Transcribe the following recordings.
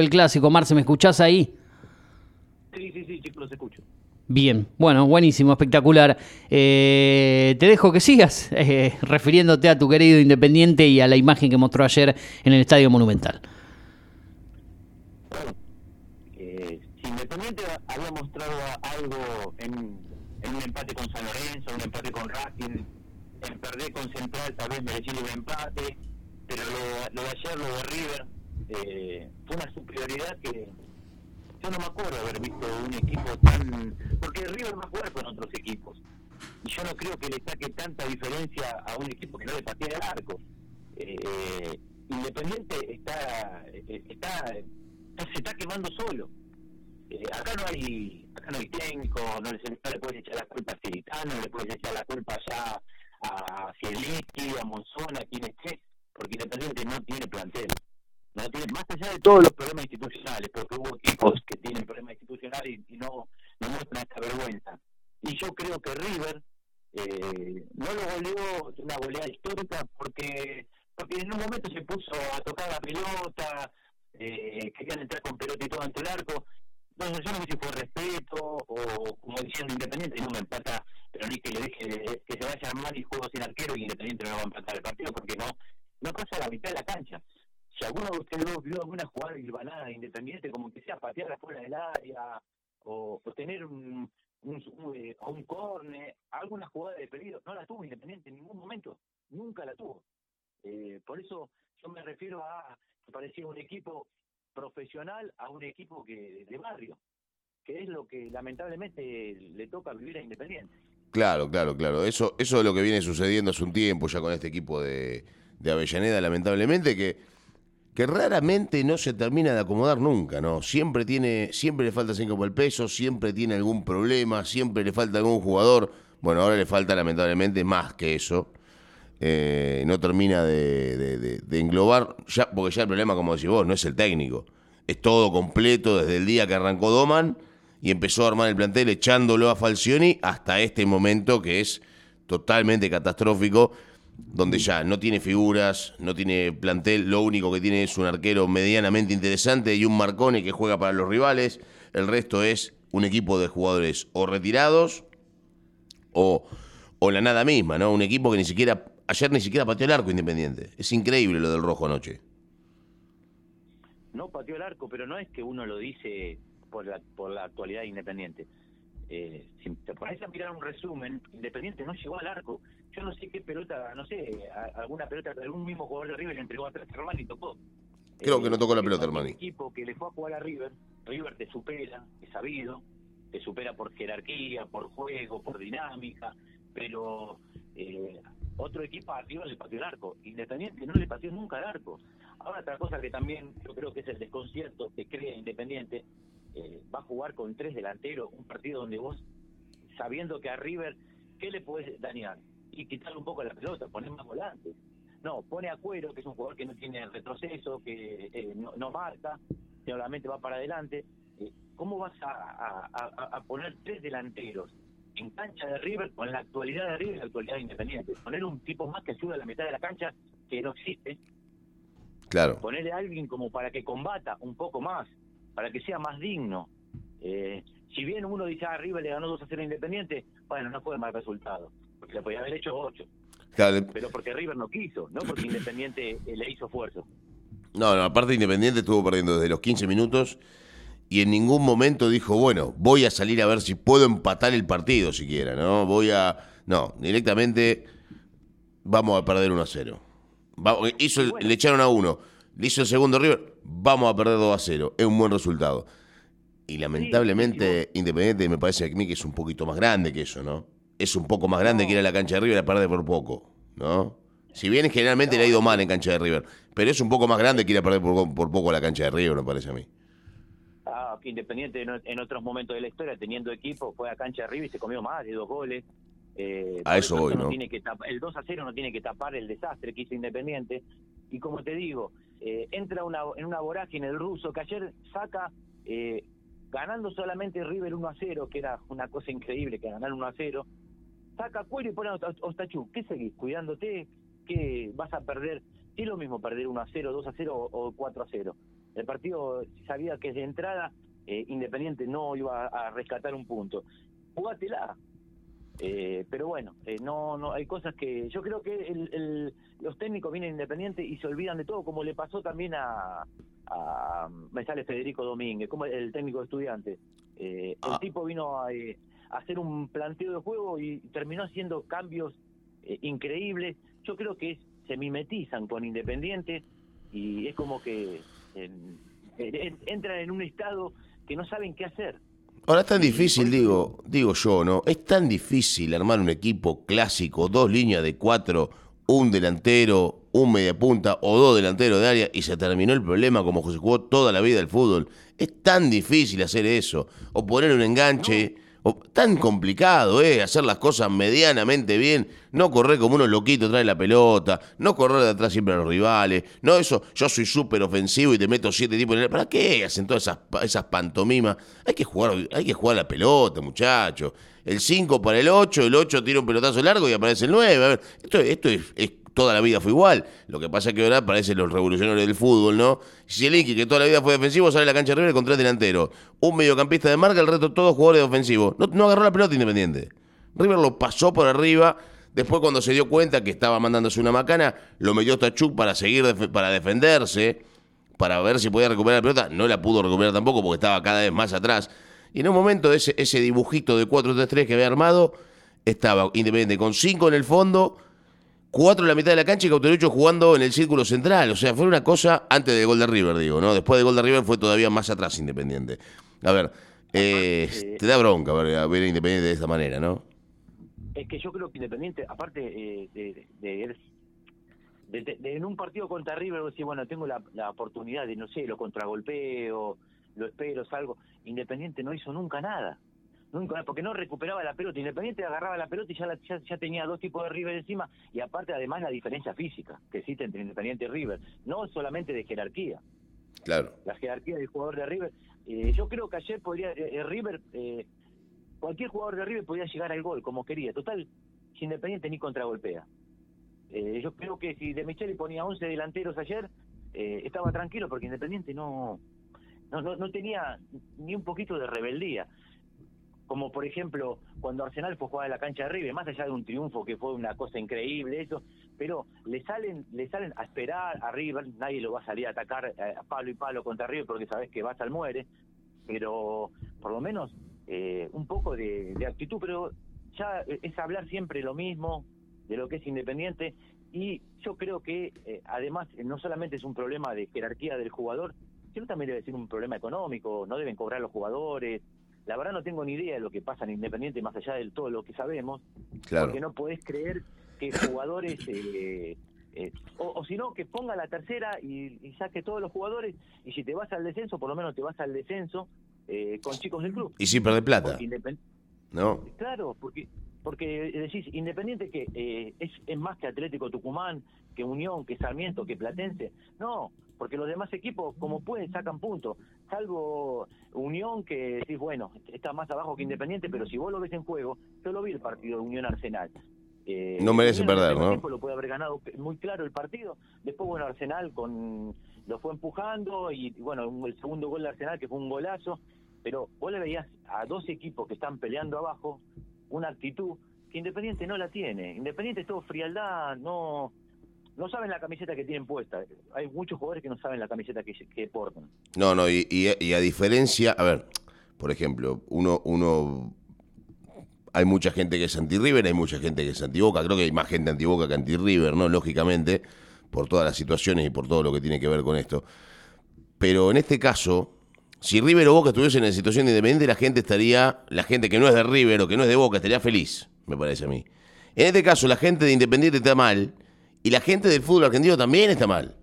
El clásico, Marce, ¿me escuchás ahí? Sí, sí, sí, chicos, los escucho. Bien, bueno, buenísimo, espectacular. Eh, te dejo que sigas eh, refiriéndote a tu querido Independiente y a la imagen que mostró ayer en el Estadio Monumental. Bueno, eh, si Independiente había mostrado algo en, un empate con San Lorenzo, un empate con Racing, en perder con Central tal vez merecido un empate, pero lo, de ayer, lo de River, eh, fue una superioridad que yo no me acuerdo haber visto un equipo tan... Porque River va a jugar con otros equipos. Y yo no creo que le saque tanta diferencia a un equipo que no le patea el arco. Eh, Independiente está, está, se está quemando solo. Eh, acá no hay acá no hay técnico, no le, no puedes echar la culpa a Ciritano, no le puedes echar la culpa ya a Cielisti, a Monzón, a quien esté, porque Independiente no tiene plantel no tiene, más allá de todos los problemas institucionales, porque hubo equipos que tienen problemas institucionales y, no, no muestran esta vergüenza. Y yo creo que River eh, no lo goleó una goleada histórica porque porque en un momento se puso a tocar la pelota, eh, querían entrar con pelota y todo ante el arco. Entonces yo no sé si fue respeto o como decían Independiente, no me empata, pero ni que le deje que se vaya mal y juego sin arquero y Independiente no va a empatar el partido porque no no pasa la mitad de la cancha si alguno de ustedes vio alguna jugada de independiente, como que sea patear afuera del área o, tener un, un, un, eh, un corne, alguna jugada de peligro, no la tuvo Independiente en ningún momento, nunca la tuvo. Eh, por eso yo me refiero a que parecía un equipo profesional a un equipo que de barrio, que es lo que lamentablemente le toca vivir a Independiente. Claro, claro, claro. Eso, eso es lo que viene sucediendo hace un tiempo ya con este equipo de, de Avellaneda, lamentablemente, que que raramente no se termina de acomodar nunca, ¿no? Siempre tiene, siempre le falta 5 por el peso, siempre tiene algún problema, siempre le falta algún jugador. Bueno, ahora le falta lamentablemente más que eso. Eh, no termina de, englobar, ya, porque ya el problema, como decís vos, no es el técnico. Es todo completo desde el día que arrancó Doman y empezó a armar el plantel echándolo a Falcioni hasta este momento que es totalmente catastrófico donde ya no tiene figuras, no tiene plantel, lo único que tiene es un arquero medianamente interesante y un Marcone que juega para los rivales, el resto es un equipo de jugadores o retirados o, o la nada misma, ¿no? Un equipo que ni siquiera, ayer ni siquiera pateó el arco independiente. Es increíble lo del rojo anoche. No pateó el arco, pero no es que uno lo dice por la, por la actualidad independiente. Eh, si te pones a mirar un resumen, Independiente no llegó al arco yo no sé qué pelota, no sé, alguna pelota, algún mismo jugador de River le entregó a Armani y tocó. Creo que no tocó la pelota, Armani. Un equipo que le fue a jugar a River, River te supera, es sabido, te supera por jerarquía, por juego, por dinámica, pero eh, otro equipo arriba le pateó el arco. Independiente no le pateó nunca el arco. Ahora otra cosa que también yo creo que es el desconcierto que crea Independiente, eh, va a jugar con tres delanteros, un partido donde vos, sabiendo que a River, ¿qué le puedes dañar? Y quitarle un poco la pelota, poner más volantes. No, pone a Cuero, que es un jugador que no tiene retroceso, que eh, no, marca, solamente va para adelante. Eh, ¿Cómo vas a, poner tres delanteros en cancha de River con la actualidad de River y la actualidad de Independiente? Poner un tipo más que ayuda a la mitad de la cancha que no existe. Claro. Ponerle a alguien como para que combata un poco más, para que sea más digno. Eh, si bien uno dice, ah, River le ganó 2 a 0 Independiente, bueno, no fue mal resultado porque le podía haber hecho ocho. Pero porque River no quiso, no porque Independiente eh, le hizo esfuerzo. No, no, aparte Independiente estuvo perdiendo desde los 15 minutos y en ningún momento dijo, bueno, voy a salir a ver si puedo empatar el partido siquiera, ¿no? Voy a... No, directamente vamos a perder 1 a 0. hizo, Le echaron a uno, le hizo el segundo River, vamos a perder 2 a 0. Es un buen resultado. Y lamentablemente Independiente me parece a mí que es un poquito más grande que eso, ¿no? Es un poco más grande que ir a la cancha de River, la perder por poco, ¿no? Si bien generalmente le ha ido mal en cancha de River, pero es un poco más grande que ir a perder por, poco a la cancha de River, me parece a mí. Ah, Independiente en, otros momentos de la historia, teniendo equipo, fue a cancha de River y se comió más de dos goles. Eh, a eso voy, ¿no? Tiene que el 2 a 0 no tiene que tapar el desastre que hizo Independiente. Y como te digo, eh, entra una, en una vorágine el ruso que ayer saca, eh, ganando solamente River 1 a 0, que era una cosa increíble que ganar 1 a 0, saca cuero y pone a Ostachú. ¿Qué seguís? ¿Cuidándote? ¿Qué vas a perder? es lo mismo perder 1 a 0, 2 a 0 o 4 a 0. El partido sabía que de entrada eh, Independiente no iba a rescatar un punto. Jugátela. Eh, pero bueno, eh, no, no hay cosas que yo creo que el, los técnicos vienen independientes y se olvidan de todo, como le pasó también a, a me sale Federico Domínguez, como el técnico de estudiantes. Eh, el ah. tipo vino a, hacer un planteo de juego y terminó haciendo cambios increíbles. Yo creo que se mimetizan con Independiente y es como que entran en un estado que no saben qué hacer. Ahora es tan difícil, digo, digo yo, ¿no? Es tan difícil armar un equipo clásico, dos líneas de cuatro, un delantero, un media punta o dos delanteros de área y se terminó el problema como se jugó toda la vida el fútbol. Es tan difícil hacer eso. O poner un enganche tan complicado, ¿eh? Hacer las cosas medianamente bien, no correr como unos loquitos trae la pelota, no correr de atrás siempre a los rivales, no eso, yo soy súper ofensivo y te meto siete tipos en el... ¿Para qué hacen todas esas, esas pantomimas? Hay que jugar, hay que jugar la pelota, muchachos. El 5 para el 8, el 8 tira un pelotazo largo y aparece el 9. A ver, esto, esto es toda la vida fue igual. Lo que pasa es que ahora parecen los revolucionarios del fútbol, ¿no? Si el Inqui, que toda la vida fue defensivo, sale a la cancha de River con tres delanteros. Un mediocampista de marca, el resto todos jugadores ofensivos. No, no agarró la pelota independiente. River lo pasó por arriba. Después, cuando se dio cuenta que estaba mandándose una macana, lo metió hasta Chuck para seguir, para defenderse, para ver si podía recuperar la pelota. No la pudo recuperar tampoco porque estaba cada vez más atrás. Y en un momento, ese, ese dibujito de 4-3-3 que había armado, estaba Independiente con 5 en el fondo cuatro en la mitad de la cancha y Cauterucho jugando en el círculo central. O sea, fue una cosa antes del gol de River, digo, ¿no? Después del gol de River fue todavía más atrás Independiente. A ver, eh, te da bronca ver, a ver Independiente de esta manera, ¿no? Es que yo creo que Independiente, aparte eh, de, de, en un partido contra River, decir, bueno, tengo la, la oportunidad de, no sé, lo contragolpeo, lo espero, salgo. Independiente no hizo nunca nada nunca porque no recuperaba la pelota. Independiente agarraba la pelota y ya, ya, tenía dos tipos de River encima. Y aparte, además, la diferencia física que existe entre Independiente y River. No solamente de jerarquía. Claro. La jerarquía del jugador de River. Eh, yo creo que ayer podría. Eh, eh, River. cualquier jugador de River podía llegar al gol como quería. Total, si Independiente ni contragolpea. yo creo que si De Micheli ponía 11 delanteros ayer, estaba tranquilo porque Independiente no. No, no, no tenía ni un poquito de rebeldía como por ejemplo cuando Arsenal fue jugar a la cancha de River, más allá de un triunfo que fue una cosa increíble eso, pero le salen le salen a esperar a River, nadie lo va a salir a atacar eh, a palo y palo contra River porque sabes que vas al muere, pero por lo menos eh, un poco de, actitud, pero ya es hablar siempre lo mismo de lo que es independiente y yo creo que eh, además no solamente es un problema de jerarquía del jugador, sino también debe ser un problema económico, no deben cobrar los jugadores, la verdad no tengo ni idea de lo que pasa en Independiente más allá de todo lo que sabemos, porque no podés creer que jugadores, eh, eh, o, si no, que ponga la tercera y, saque todos los jugadores, y si te vas al descenso, por lo menos te vas al descenso eh, con chicos del club. Y sin perder plata. No. Claro, porque porque decís, Independiente que es, es más que Atlético Tucumán, que Unión, que Sarmiento, que Platense. No, porque los demás equipos, como pueden, sacan puntos. Salvo Unión, que decís, bueno, está más abajo que Independiente, pero si vos lo ves en juego, yo lo vi el partido de Unión Arsenal. Eh, no merece perder, ¿no? Lo puede haber ganado muy claro el partido. Después, bueno, Arsenal con lo fue empujando y, bueno, el segundo gol de Arsenal que fue un golazo. Pero vos le veías a dos equipos que están peleando abajo una actitud que Independiente no la tiene. Independiente es todo frialdad, no no saben la camiseta que tienen puesta. Hay muchos jugadores que no saben la camiseta que, que portan. No, no, y, a diferencia, a ver, por ejemplo, uno, uno, hay mucha gente que es anti-River, hay mucha gente que es anti-Boca, creo que hay más gente anti-Boca que anti-River, ¿no? Lógicamente, por todas las situaciones y por todo lo que tiene que ver con esto. Pero en este caso, si River o Boca estuviesen en situación independiente, la gente estaría, la gente que no es de River o que no es de Boca, estaría feliz, me parece a mí. En este caso, la gente de Independiente está mal y la gente del fútbol argentino también está mal.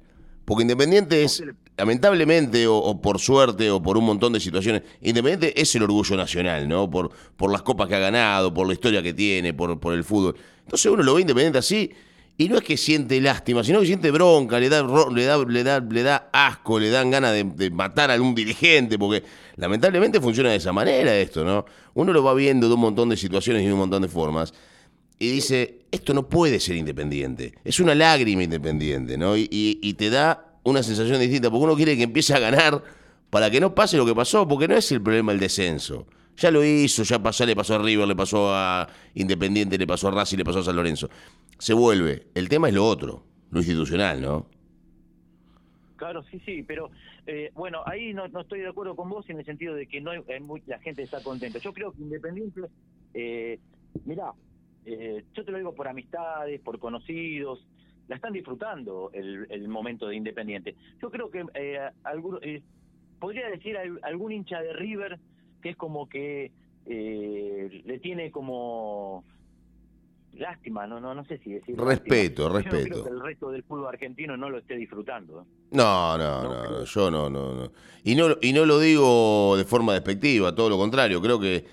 Porque Independiente es, lamentablemente, o, por suerte, o por un montón de situaciones, Independiente es el orgullo nacional, ¿no? Por, por las copas que ha ganado, por la historia que tiene, por, por el fútbol. Entonces uno lo ve Independiente así, y no es que siente lástima, sino que siente bronca, le da, le da, le da, le da asco, le dan ganas de, de, matar a algún dirigente, porque lamentablemente funciona de esa manera esto, ¿no? Uno lo va viendo de un montón de situaciones y de un montón de formas y dice, esto no puede ser independiente, es una lágrima independiente, ¿no? Y, te da una sensación distinta, porque uno quiere que empiece a ganar para que no pase lo que pasó, porque no es el problema el descenso. Ya lo hizo, ya pasó, le pasó a River, le pasó a Independiente, le pasó a Racing, le pasó a San Lorenzo. Se vuelve. El tema es lo otro, lo institucional, ¿no? Claro, sí, sí, pero eh, bueno, ahí no, estoy de acuerdo con vos en el sentido de que no hay, la gente está contenta. Yo creo que Independiente, eh, mirá, eh, yo te lo digo por amistades, por conocidos, la están disfrutando el, momento de Independiente. Yo creo que eh, eh, podría decir algún hincha de River que es como que eh, le tiene como lástima, no no no sé si decir respeto, respeto. Yo creo que el resto del fútbol argentino no lo esté disfrutando. No, no, no, yo no, no, no. Y no y no lo digo de forma despectiva, todo lo contrario, creo que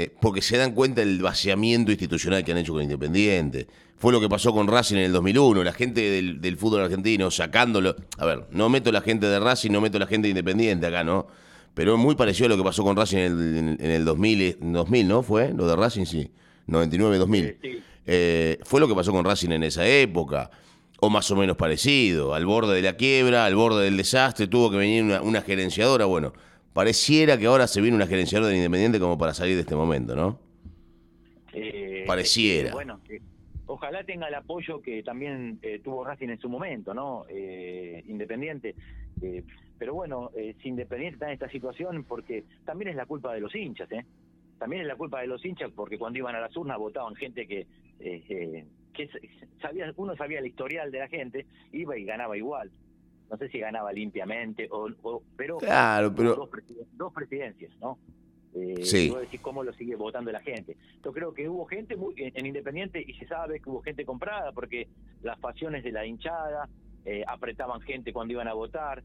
eh, porque se dan cuenta del vaciamiento institucional que han hecho con Independiente. Fue lo que pasó con Racing en el 2001, la gente del, fútbol argentino sacándolo. A ver, no meto la gente de Racing, no meto la gente de Independiente acá, ¿no? Pero es muy parecido a lo que pasó con Racing en el, 2000, 2000, ¿no? ¿Fue? Lo de Racing, sí. 99-2000. Eh, fue lo que pasó con Racing en esa época, o más o menos parecido. Al borde de la quiebra, al borde del desastre, tuvo que venir una, una gerenciadora. Bueno, pareciera que ahora se viene una gerenciadora de Independiente como para salir de este momento, ¿no? Eh, pareciera. bueno, ojalá tenga el apoyo que también eh, tuvo Racing en su momento, ¿no? Eh, Independiente. pero bueno, si Independiente está en esta situación, porque también es la culpa de los hinchas, ¿eh? También es la culpa de los hinchas porque cuando iban a las urnas votaban gente que, que sabía, uno sabía el historial de la gente, iba y ganaba igual no sé si ganaba limpiamente, o, pero, claro, pero... Dos, presidencias, ¿no? Eh, sí. decir cómo lo sigue votando la gente. Yo creo que hubo gente muy, en, Independiente y se sabe que hubo gente comprada porque las pasiones de la hinchada eh, apretaban gente cuando iban a votar,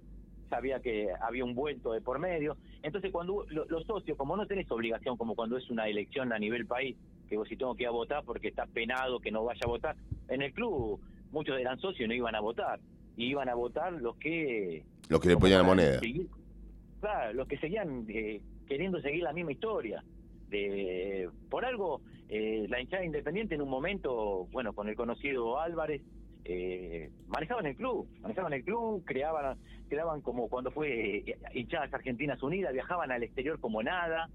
sabía que había un vuelto de por medio. Entonces, cuando los socios, como no tenés obligación, como cuando es una elección a nivel país, que vos si tengo que ir a votar porque está penado que no vaya a votar, en el club muchos eran socios y no iban a votar y iban a votar los que... Los que le ponían la moneda. claro, los que seguían eh, queriendo seguir la misma historia. De, por algo, eh, la hinchada independiente en un momento, bueno, con el conocido Álvarez, eh, manejaban el club, manejaban el club, creaban, creaban como cuando fue eh, hinchadas Argentinas Unidas, viajaban al exterior como nada.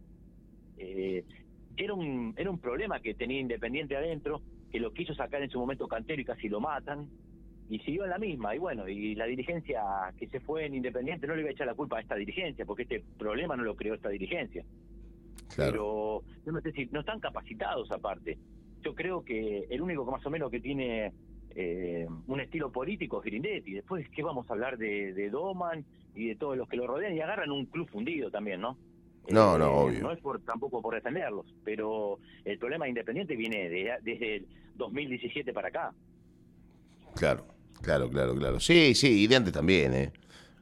era un era un problema que tenía Independiente adentro, que lo quiso sacar en su momento Cantero y casi lo matan y siguió en la misma. Y bueno, y la dirigencia que se fue en Independiente no le iba a echar la culpa a esta dirigencia, porque este problema no lo creó esta dirigencia. Pero yo no sé si no están capacitados aparte. Yo creo que el único que más o menos que tiene eh, un estilo político es Grindetti. Después, ¿qué vamos a hablar de, de Doman y de todos los que lo rodean? Y agarran un club fundido también, ¿no? No, no, eh, obvio. No es por, tampoco por defenderlos, pero el problema Independiente viene de, desde el 2017 para acá. Claro. Claro, claro, claro. Sí, sí, y de antes también, ¿eh?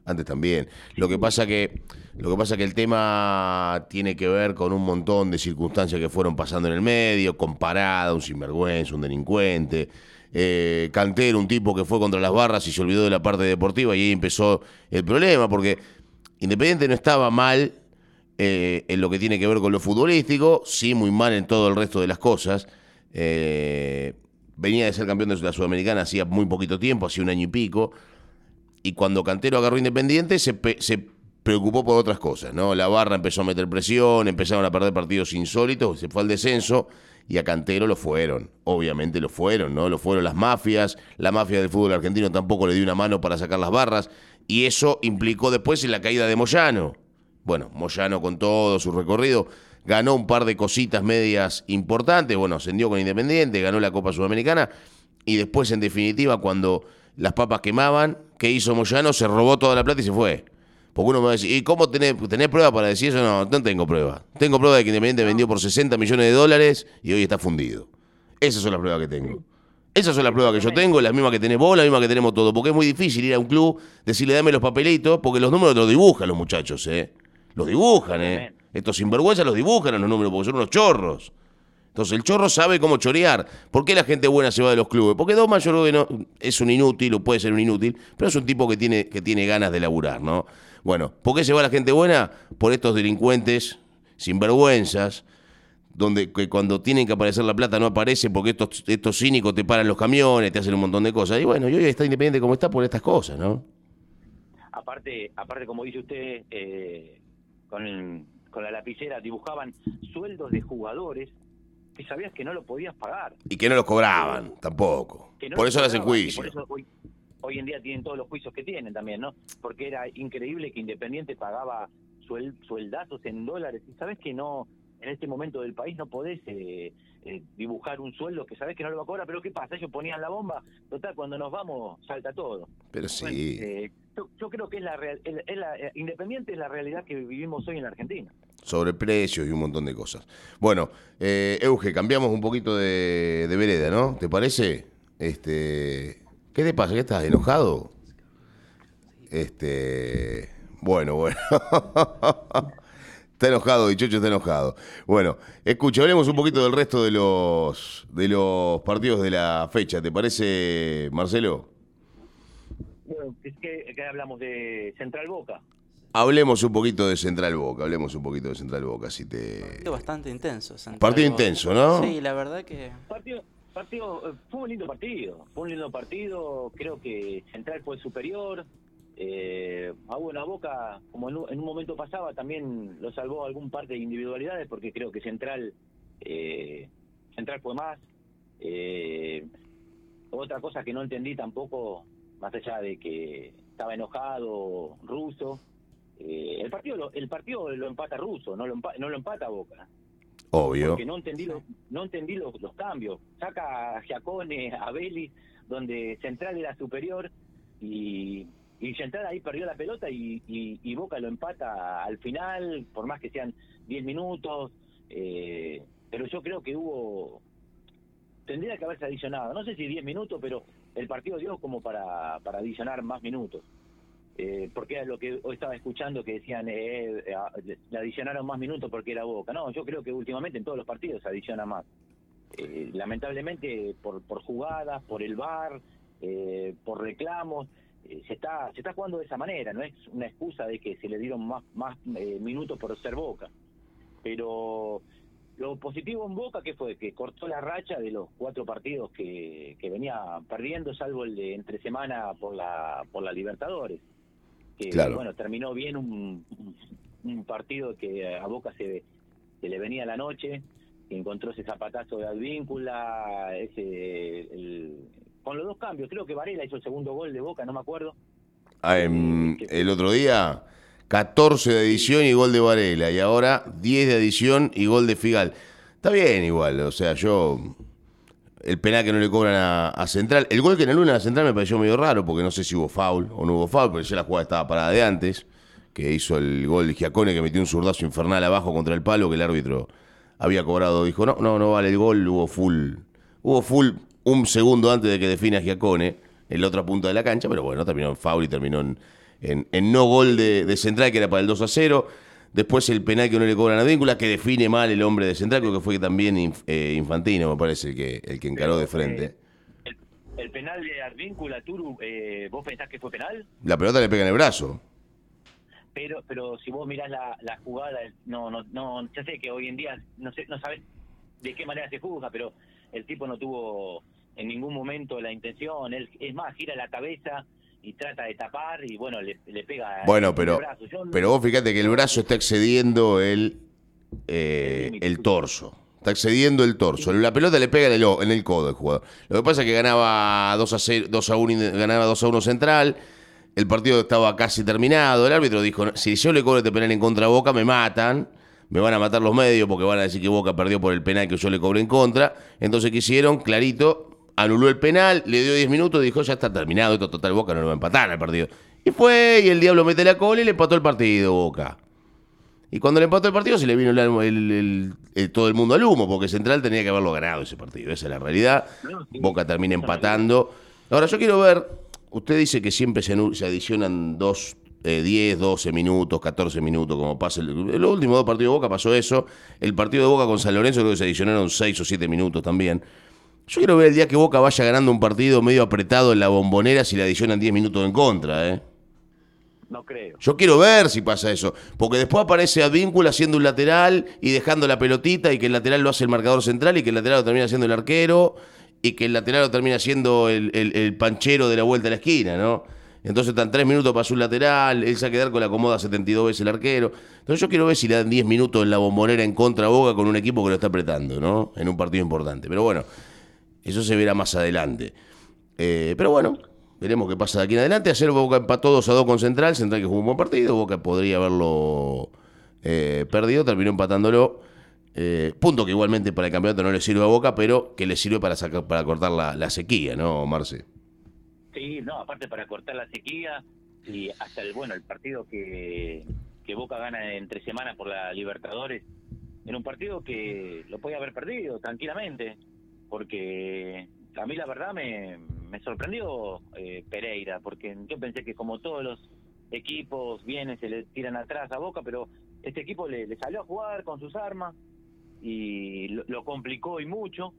Antes también. Lo que pasa que lo que pasa que el tema tiene que ver con un montón de circunstancias que fueron pasando en el medio, comparada, un sinvergüenza, un delincuente, eh, Cantero, un tipo que fue contra las barras y se olvidó de la parte deportiva y ahí empezó el problema, porque Independiente no estaba mal eh, en lo que tiene que ver con lo futbolístico, sí muy mal en todo el resto de las cosas. Eh, venía de ser campeón de la Sudamericana hacía muy poquito tiempo, hacía un año y pico, y cuando Cantero agarró Independiente se, se preocupó por otras cosas, ¿no? La barra empezó a meter presión, empezaron a perder partidos insólitos, se fue al descenso y a Cantero lo fueron, obviamente lo fueron, ¿no? Lo fueron las mafias, la mafia del fútbol argentino tampoco le dio una mano para sacar las barras y eso implicó después en la caída de Moyano. Bueno, Moyano con todo su recorrido ganó un par de cositas medias importantes, bueno, ascendió con Independiente, ganó la Copa Sudamericana y después, en definitiva, cuando las papas quemaban, ¿qué hizo Moyano? Se robó toda la plata y se fue. Porque uno me va a decir, ¿y cómo tenés, tenés para decir eso? No, no tengo prueba. Tengo prueba de que Independiente vendió por 60 millones de dólares y hoy está fundido. Esas son las pruebas que tengo. Esas son las pruebas que yo tengo, las mismas que tenés vos, las mismas que tenemos todos. Porque es muy difícil ir a un club, decirle dame los papelitos, porque los números los dibujan los muchachos, ¿eh? Los dibujan, ¿eh? Estos sinvergüenzas los dibujan en los números porque son unos chorros. Entonces el chorro sabe cómo chorear. ¿Por qué la gente buena se va de los clubes? Porque Doma yo es un inútil o puede ser un inútil, pero es un tipo que tiene, que tiene ganas de laburar, ¿no? Bueno, ¿por qué se va la gente buena? Por estos delincuentes sinvergüenzas, donde que cuando tienen que aparecer la plata no aparece porque estos, estos cínicos te paran los camiones, te hacen un montón de cosas. Y bueno, yo hoy está independiente como está por estas cosas, ¿no? aparte, aparte como dice usted, eh, con, con la lapicera dibujaban sueldos de jugadores que sabías que no lo podías pagar. Y que no los cobraban, tampoco. por eso lo hacen juicio. Por eso hoy, hoy, en día tienen todos los juicios que tienen también, ¿no? Porque era increíble que Independiente pagaba sueldazos en dólares y sabes que no, en este momento del país no podés eh, eh, dibujar un sueldo que sabés que no lo va a cobrar, pero ¿qué pasa? Ellos ponían la bomba, total, cuando nos vamos salta todo. Pero sí. Eh, yo, creo que es la, real, Independiente es la realidad que vivimos hoy en la Argentina. Sobre precios y un montón de cosas. Bueno, Euge, cambiamos un poquito de, de vereda, ¿no? ¿Te parece? Este, ¿Qué te pasa? ¿Qué estás enojado? Este, bueno, bueno. Está enojado, Dichocho está enojado. Bueno, escucha, hablemos un poquito del resto de los, de los partidos de la fecha. ¿Te parece, Marcelo? Bueno, es que, hablamos de Central Boca. Hablemos un poquito de Central Boca, hablemos un poquito de Central Boca, si te... Partido bastante intenso. partido intenso, ¿no? Sí, la verdad que... Partido, partido, eh, fue un lindo partido, fue un lindo partido, creo que Central fue superior, eh, a buena boca, como en un, momento pasaba, también lo salvó algún par de individualidades, porque creo que Central, eh, Central fue más. Eh, otra cosa que no entendí tampoco, más allá de que estaba enojado Russo, eh, el partido lo, el partido lo empata Russo, no lo, no lo empata Boca. Obvio. Porque no entendí, no entendí los, cambios. Saca a Giacone, a Belli, donde Central era superior y y Central ahí perdió la pelota y, y, Boca lo empata al final, por más que sean 10 minutos, eh, pero yo creo que hubo, tendría que haberse adicionado, no sé si 10 minutos, pero el partido dio como para, para adicionar más minutos. Eh, porque es lo que hoy estaba escuchando que decían, eh, eh le adicionaron más minutos porque era Boca. No, yo creo que últimamente en todos los partidos se adiciona más. Eh, lamentablemente por, por jugadas, por el VAR, por reclamos eh, se está se está jugando de esa manera, no es una excusa de que se le dieron más más eh, minutos por ser Boca. Pero lo positivo en Boca que fue que cortó la racha de los cuatro partidos que, que venía perdiendo, salvo el de entre semana por la por la Libertadores. Que bueno, terminó bien un, un partido que a Boca se, se le venía la noche, que encontró ese zapatazo de Advíncula, ese el, con los dos cambios. Creo que Varela hizo el segundo gol de Boca, no me acuerdo. Ah, el otro día, 14 de edición y gol de Varela. Y ahora 10 de edición y gol de Figal. Está bien igual, o sea, yo... El penal que no le cobran a, Central. El gol que en el Luna a Central me pareció medio raro, porque no sé si hubo foul o no hubo foul, porque ya la jugada estaba parada de antes. Que hizo el gol de Giacone, que metió un zurdazo infernal abajo contra el palo, que el árbitro había cobrado. Dijo, no, no, no vale el gol, hubo full. Hubo full un segundo antes de que defina Giacone, en la otra punta de la cancha, pero bueno, terminó en foul y terminó en, no gol de, Central, que era para el 2 a 0. Después el penal que no le cobran a Víncula, que define mal el hombre de Central, creo que fue también eh, Infantino, me parece, el que, el que encaró de frente. Eh, el, penal de Advíncula, Turu, eh, ¿vos pensás que fue penal? La pelota le pega en el brazo. Pero, pero si vos mirás la, la jugada, no, no, no, ya sé que hoy en día no sé, no sabes de qué manera se juzga, pero el tipo no tuvo en ningún momento la intención, él es más, gira la cabeza y trata de tapar y bueno, le, pega bueno, pero, el brazo. pero vos fíjate que el brazo está excediendo el, eh, el torso. Está excediendo el torso. La pelota le pega en el, en el codo el jugador. Lo que pasa es que ganaba 2 a, 0, 2 a 1, ganaba 2 a 1 central. El partido estaba casi terminado. El árbitro dijo, si yo le cobro este penal en contra Boca, me matan me van a matar los medios porque van a decir que Boca perdió por el penal que yo le cobré en contra. Entonces, ¿qué hicieron? Clarito, anuló el penal, le dio 10 minutos, dijo, ya está terminado, esto total Boca no lo va a empatar al partido. Y fue, y el diablo mete la cola y le empató el partido, Boca. Y cuando le empató el partido se le vino todo el mundo al humo, porque Central tenía que haberlo ganado ese partido, esa es la realidad. Boca termina empatando. Ahora yo quiero ver, usted dice que siempre se, adicionan dos, 10, 12 minutos, 14 minutos, como pasa. El, el último dos partidos de Boca pasó eso. El partido de Boca con San Lorenzo creo que se adicionaron 6 o 7 minutos también. Yo quiero ver el día que Boca vaya ganando un partido medio apretado en la bombonera si le adicionan 10 minutos en contra, ¿eh? No creo. Yo quiero ver si pasa eso. Porque después aparece Advíncula haciendo un lateral y dejando la pelotita y que el lateral lo hace el marcador central y que el lateral lo termina haciendo el arquero y que el lateral lo termina siendo el, panchero de la vuelta a la esquina, ¿no? Entonces están tres minutos para su lateral, él se va a quedar con la acomoda 72 veces el arquero. Entonces yo quiero ver si le dan 10 minutos en la bombonera en contra Boca con un equipo que lo está apretando, ¿no? En un partido importante. Pero bueno, eso se verá más adelante. Eh, pero bueno, veremos qué pasa de aquí en adelante. Ayer Boca empató 2 a 2 con Central, Central que jugó un buen partido, Boca podría haberlo eh, perdido, terminó empatándolo. Eh, punto que igualmente para el campeonato no le sirve a Boca, pero que le sirve para sacar, para cortar la, la sequía, ¿no, Marce? Sí, no, aparte para cortar la sequía y hasta el bueno el partido que, que Boca gana entre semana por la Libertadores, en un partido que lo podía haber perdido tranquilamente, porque a mí la verdad me, me sorprendió eh, Pereira, porque yo pensé que como todos los equipos vienen, se le tiran atrás a Boca, pero este equipo le, le salió a jugar con sus armas y lo, complicó y mucho,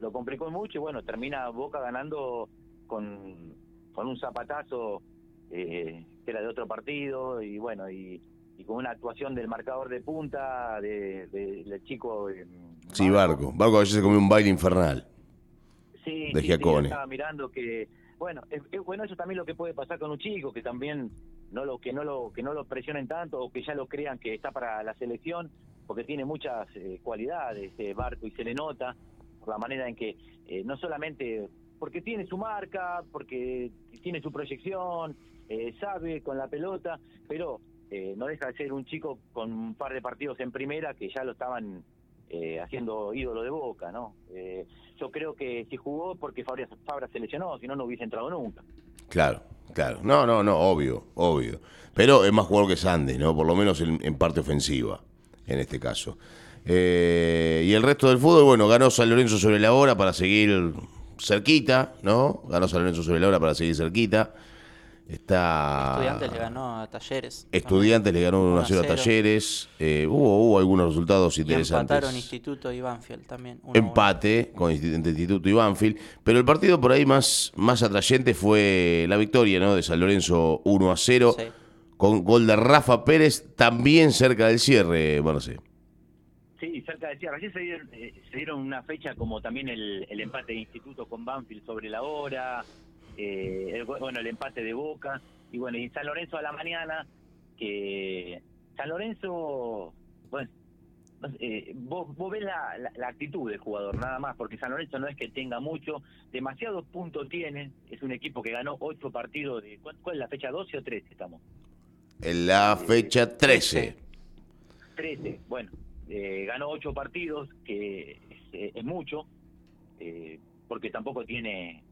lo complicó y mucho y bueno, termina Boca ganando con, con un zapatazo eh, que era de otro partido y bueno, y, y con una actuación del marcador de punta de, de- del chico. eh, Sí, Barco. Barco ayer se comió un baile infernal. Sí, de sí, estaba mirando que bueno, es, es bueno eso también lo que puede pasar con un chico que también no lo que no lo que no lo presionen tanto o que ya lo crean que está para la selección porque tiene muchas eh, cualidades eh, Barco y se le nota por la manera en que eh, no solamente porque tiene su marca, porque tiene su proyección, eh, sabe con la pelota, pero eh, no deja de ser un chico con un par de partidos en primera que ya lo estaban eh, haciendo ídolo de boca, ¿no? Eh, yo creo que si jugó porque Fabra, se lesionó, si no, no hubiese entrado nunca. Claro, claro. No, no, no, obvio, obvio. Pero es más jugador que Sandes, ¿no? Por lo menos en, parte ofensiva, en este caso. Y el resto del fútbol, bueno, ganó San Lorenzo sobre la hora para seguir cerquita, ¿no? Ganó San Lorenzo sobre la hora para seguir cerquita. Está. Estudiantes le ganó a Talleres. Estudiantes le ganó 1 a 0 a 1-0. Talleres. Eh, hubo, hubo algunos resultados Y interesantes. empataron Instituto y Banfield también. uno a uno. empate con Instituto y Banfield, pero el partido por ahí más, más atrayente fue la victoria ¿no? de San Lorenzo 1 a 0, Sí. con gol de Rafa Pérez, también cerca del cierre, Marce. Sí, cerca de cierre. Ayer se dieron, eh, se dieron una fecha como también el, el empate de Instituto con Banfield sobre la hora, eh, el, bueno, el empate de Boca, y bueno, y San Lorenzo a la mañana, que San Lorenzo, bueno, eh, vos, vos ves la, la- la actitud del jugador, nada más, porque San Lorenzo no es que tenga mucho, demasiados puntos tiene, es un equipo que ganó ocho partidos, de ¿cuál, cuál es la fecha? ¿12 o 13 estamos? En la fecha 13. 13, bueno, eh, ganó ocho partidos, que es, eh, es mucho, eh, porque tampoco tiene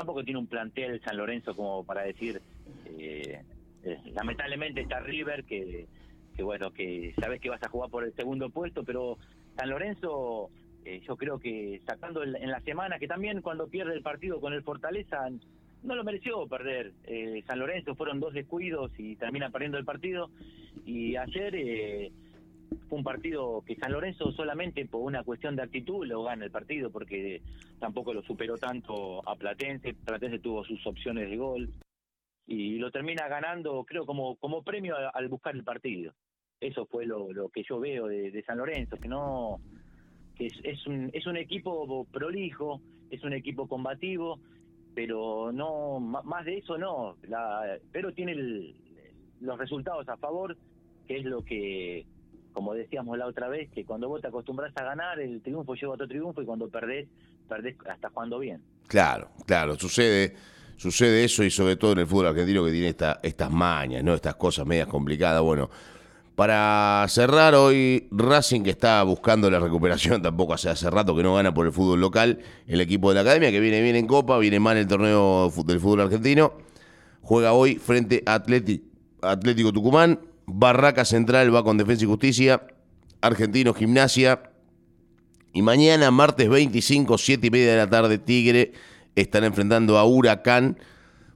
tampoco tiene un plantel San Lorenzo como para decir, eh, eh, lamentablemente está River, que, que bueno, que sabes que vas a jugar por el segundo puesto, pero San Lorenzo, eh, yo creo que sacando en, en la semana, que también cuando pierde el partido con el Fortaleza, no lo mereció perder. Eh, San Lorenzo fueron dos descuidos y termina perdiendo el partido. Y ayer eh, fue un partido que San Lorenzo solamente por una cuestión de actitud lo gana el partido porque tampoco lo superó tanto a Platense. Platense tuvo sus opciones de gol y lo termina ganando, creo, como, como premio al buscar el partido. Eso fue lo, lo que yo veo de, San Lorenzo, que no que es, es un es un equipo prolijo, es un equipo combativo, pero no más de eso no. La, pero tiene los resultados a favor, que es lo que como decíamos la otra vez, que cuando vos te acostumbras a ganar, el triunfo lleva otro triunfo y cuando perdés, perdés hasta jugando bien. Claro, claro, sucede, sucede eso y sobre todo en el fútbol argentino que tiene esta, estas mañas, ¿no? Estas cosas medias complicadas. Bueno, para cerrar hoy, Racing que está buscando la recuperación, tampoco hace, hace rato que no gana por el fútbol local, el equipo de la academia que viene bien en Copa, viene mal el torneo del fútbol argentino, juega hoy frente a Atlético Tucumán, Barraca Central va con Defensa y Justicia, Argentino Gimnasia, y mañana, martes 25, 7 y media de la tarde, Tigre están enfrentando a Huracán.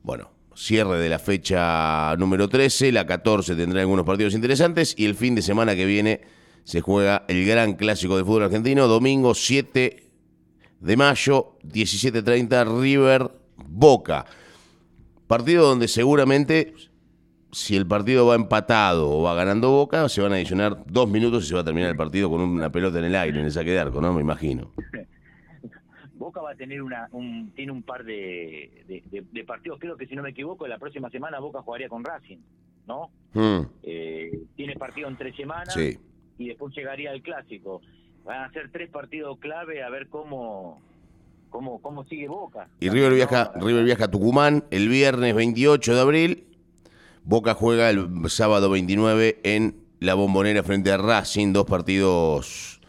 Bueno, cierre de la fecha número 13, la 14 tendrá algunos partidos interesantes y el fin de semana que viene se juega el gran clásico del fútbol argentino, domingo 7 de mayo, 17.30, River Boca. Partido donde seguramente, si el partido va empatado o va ganando Boca, se van a adicionar dos minutos y se va a terminar el partido con una pelota en el aire, en el saque de arco, ¿no? Me imagino. Bo- Boca va a tener una, un, tiene un par de, de, de- de partidos, creo que si no me equivoco, la próxima semana Boca jugaría con Racing, ¿no? Mm, Eh, tiene partido en tres semanas sí. y después llegaría el clásico. Van a ser tres partidos clave a ver cómo cómo cómo sigue Boca. Y River viaja, River viaja a Tucumán el viernes 28 de abril. Boca juega el sábado 29 en la Bombonera frente a Racing. Dos partidos,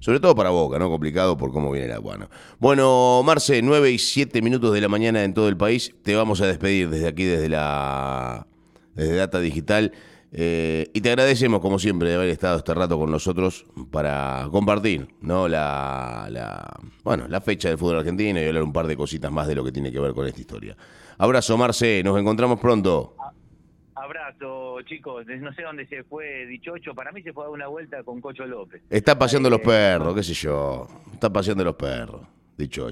sobre todo para Boca, ¿no? Complicado por cómo viene la guana. Bueno, Marce, 9 y 7 minutos de la mañana en todo el país. Te vamos a despedir desde aquí, desde la desde Data Digital. Eh, y te agradecemos, como siempre, de haber estado este rato con nosotros para compartir ¿no? la, bueno, la fecha del fútbol argentino y hablar un par de cositas más de lo que tiene que ver con esta historia. Abrazo, Marce, nos encontramos pronto. Abrazo, chicos. No sé dónde se fue Dichocho. Para mí se fue a dar una vuelta con Cocho López. Está paseando los perros, qué sé yo. Está paseando los perros, dicho